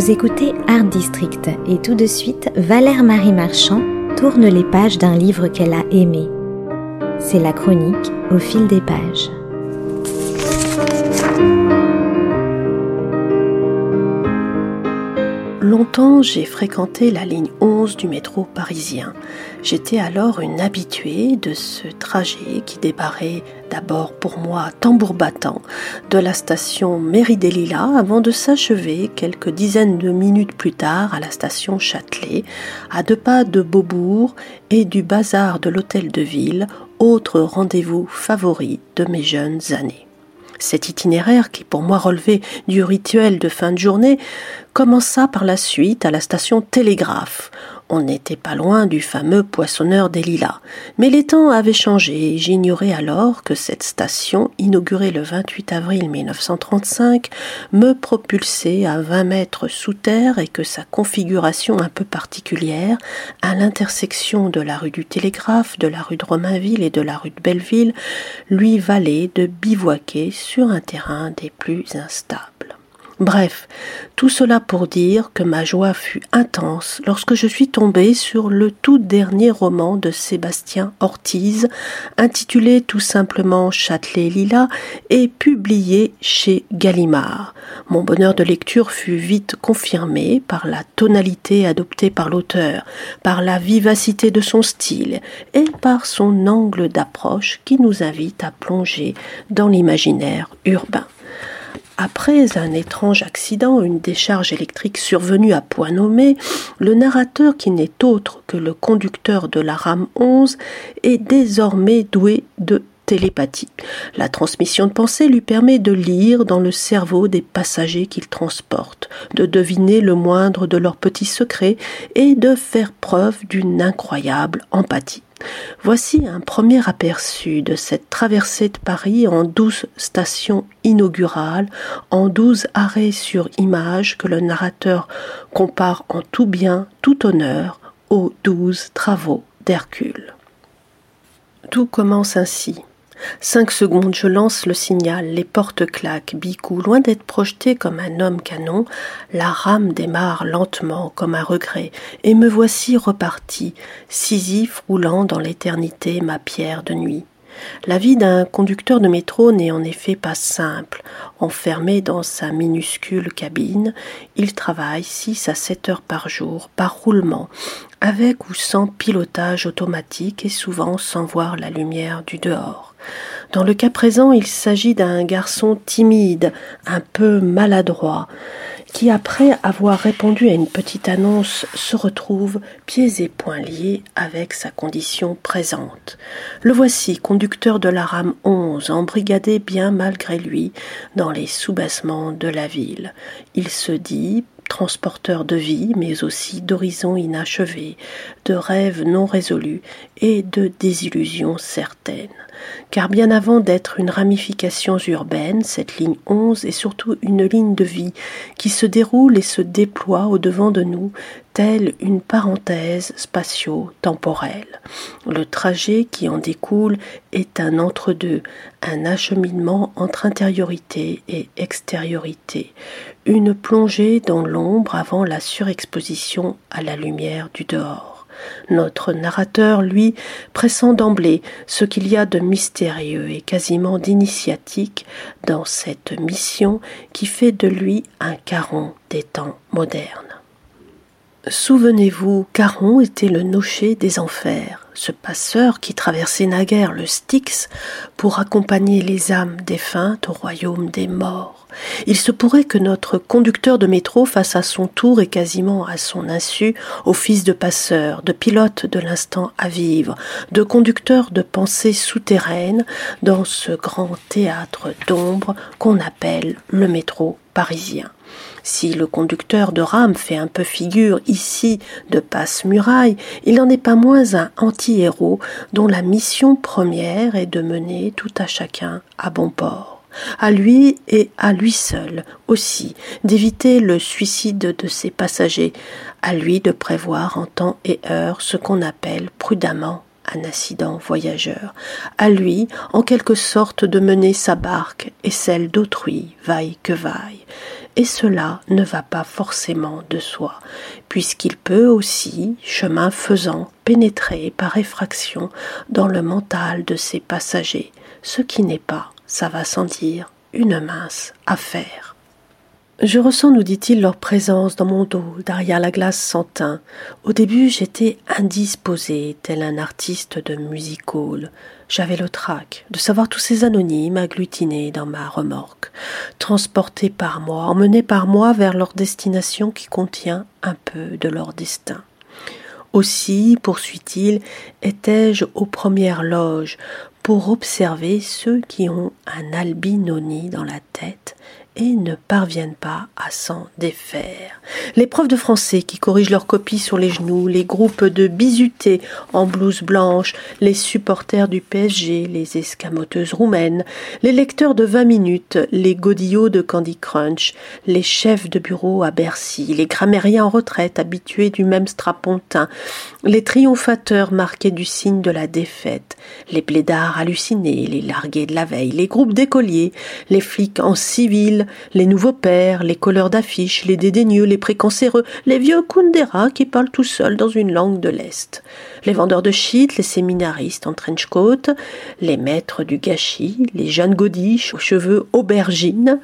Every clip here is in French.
Vous écoutez Art District et tout de suite, Valère Marie Marchand tourne les pages d'un livre qu'elle a aimé. C'est la chronique au fil des pages. Longtemps, j'ai fréquenté la ligne 11 du métro parisien. J'étais alors une habituée de ce trajet qui débarrait d'abord pour moi tambour battant de la station Lilas avant de s'achever quelques dizaines de minutes plus tard à la station Châtelet, à deux pas de Beaubourg et du bazar de l'hôtel de ville, autre rendez-vous favori de mes jeunes années. Cet itinéraire, qui pour moi relevait du rituel de fin de journée, commença par la suite à la station Télégraphe. On n'était pas loin du fameux poissonneur des Lilas. Mais les temps avaient changé et j'ignorais alors que cette station, inaugurée le 28 avril 1935, me propulsait à 20 mètres sous terre et que sa configuration un peu particulière, à l'intersection de la rue du Télégraphe, de la rue de Romainville et de la rue de Belleville, lui valait de bivouaquer sur un terrain des plus instables. Bref, tout cela pour dire que ma joie fut intense lorsque je suis tombée sur le tout dernier roman de Sébastien Ortiz, intitulé tout simplement Châtelet Lila et publié chez Gallimard. Mon bonheur de lecture fut vite confirmé par la tonalité adoptée par l'auteur, par la vivacité de son style et par son angle d'approche qui nous invite à plonger dans l'imaginaire urbain. Après un étrange accident, une décharge électrique survenue à point nommé, le narrateur, qui n'est autre que le conducteur de la rame 11, est désormais doué de télépathie. La transmission de pensée lui permet de lire dans le cerveau des passagers qu'il transporte, de deviner le moindre de leurs petits secrets et de faire preuve d'une incroyable empathie. Voici un premier aperçu de cette traversée de Paris en douze stations inaugurales, en douze arrêts sur image que le narrateur compare en tout bien, tout honneur aux douze travaux d'Hercule. Tout commence ainsi. Cinq secondes, je lance le signal, les portes claquent, Bicou, loin d'être projeté comme un homme canon, la rame démarre lentement comme un regret, et me voici reparti, Sisyphe roulant dans l'éternité ma pierre de nuit. La vie d'un conducteur de métro n'est en effet pas simple. Enfermé dans sa minuscule cabine, il travaille six à sept heures par jour, par roulement, avec ou sans pilotage automatique et souvent sans voir la lumière du dehors. Dans le cas présent, il s'agit d'un garçon timide, un peu maladroit, qui, après avoir répondu à une petite annonce, se retrouve pieds et poings liés avec sa condition présente. Le voici, conducteur de la rame 11, embrigadé bien malgré lui dans les soubassements de la ville. Il se dit, transporteur de vie, mais aussi d'horizons inachevés, de rêves non résolus et de désillusions certaines. Car bien avant d'être une ramification urbaine, cette ligne 11 est surtout une ligne de vie qui se déroule et se déploie au devant de nous, telle une parenthèse spatio-temporelle. Le trajet qui en découle est un entre-deux, un acheminement entre intériorité et extériorité, une plongée dans l'ombre avant la surexposition à la lumière du dehors. Notre narrateur, lui, pressent d'emblée ce qu'il y a de mystérieux et quasiment d'initiatique dans cette mission qui fait de lui un caron des temps modernes. Souvenez-vous, Caron était le nocher des enfers, ce passeur qui traversait naguère le Styx pour accompagner les âmes défuntes au royaume des morts. Il se pourrait que notre conducteur de métro fasse à son tour et quasiment à son insu office de passeur, de pilote de l'instant à vivre, de conducteur de pensées souterraines dans ce grand théâtre d'ombre qu'on appelle le métro parisien. Si le conducteur de rame fait un peu figure ici de passe-muraille, il n'en est pas moins un anti-héros dont la mission première est de mener tout à chacun à bon port. À lui et à lui seul aussi d'éviter le suicide de ses passagers, à lui de prévoir en temps et heure ce qu'on appelle prudemment un accident voyageur, à lui en quelque sorte de mener sa barque et celle d'autrui vaille que vaille, et cela ne va pas forcément de soi, puisqu'il peut aussi, chemin faisant, pénétrer par effraction dans le mental de ses passagers, ce qui n'est pas, ça va sans dire, une mince affaire. Je ressens, nous dit-il, leur présence dans mon dos, derrière la glace sans teint. Au début, j'étais indisposé, tel un artiste de music hall. J'avais le trac de savoir tous ces anonymes agglutinés dans ma remorque, transportés par moi, emmenés par moi vers leur destination qui contient un peu de leur destin. Aussi, poursuit-il, étais-je aux premières loges pour observer ceux qui ont un albinoni dans la tête et ne parviennent pas à s'en défaire. Les profs de français qui corrigent leurs copies sur les genoux, les groupes de bizutés en blouse blanche, les supporters du PSG, les escamoteuses roumaines, les lecteurs de 20 minutes, les godillots de Candy Crunch, les chefs de bureau à Bercy, les grammairiens en retraite habitués du même strapontin, les triomphateurs marqués du signe de la défaite, les blédards hallucinés, les largués de la veille, les groupes d'écoliers, les flics en civil, les nouveaux pères, les colleurs d'affiches, les dédaigneux, les précancéreux, les vieux Kundera qui parlent tout seuls dans une langue de l'Est, les vendeurs de shit, les séminaristes en trench coat, les maîtres du gâchis, les jeunes godiches aux cheveux aubergines,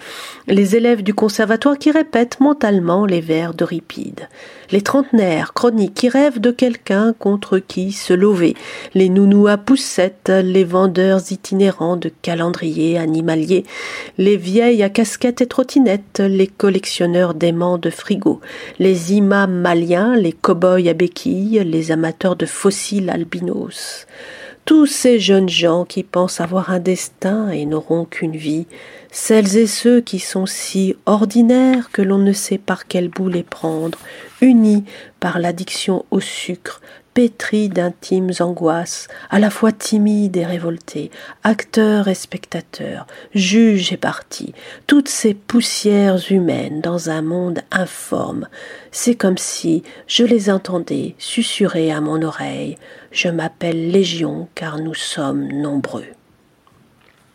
les élèves du conservatoire qui répètent mentalement les vers d'Euripide, les trentenaires chroniques qui rêvent de quelqu'un contre qui se lever, les nounous à poussettes, les vendeurs itinérants de calendriers animaliers, les vieilles à casquettes et trottinettes, les collectionneurs d'aimants de frigo, les imams maliens, les cow-boys à béquilles, les amateurs de fossiles albinos. Tous ces jeunes gens qui pensent avoir un destin et n'auront qu'une vie, celles et ceux qui sont si ordinaires que l'on ne sait par quel bout les prendre, unis par l'addiction au sucre, pétris d'intimes angoisses, à la fois timides et révoltés, acteurs et spectateurs, juges et partis, toutes ces poussières humaines dans un monde informe, c'est comme si je les entendais susurrer à mon oreille. Je m'appelle Légion car nous sommes nombreux.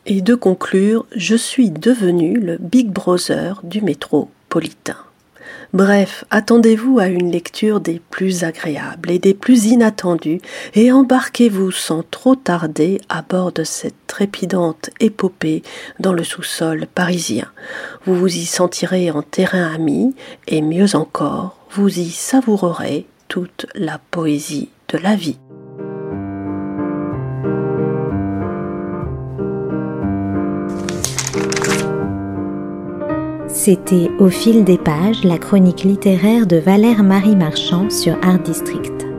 Et de conclure, je suis devenu le Big Brother du métropolitain. Bref, attendez-vous à une lecture des plus agréables et des plus inattendues et embarquez-vous sans trop tarder à bord de cette trépidante épopée dans le sous-sol parisien. Vous vous y sentirez en terrain ami et mieux encore, vous y savourerez toute la poésie de la vie. C'était Au fil des pages, la chronique littéraire de Valère Marie Marchand sur Art District.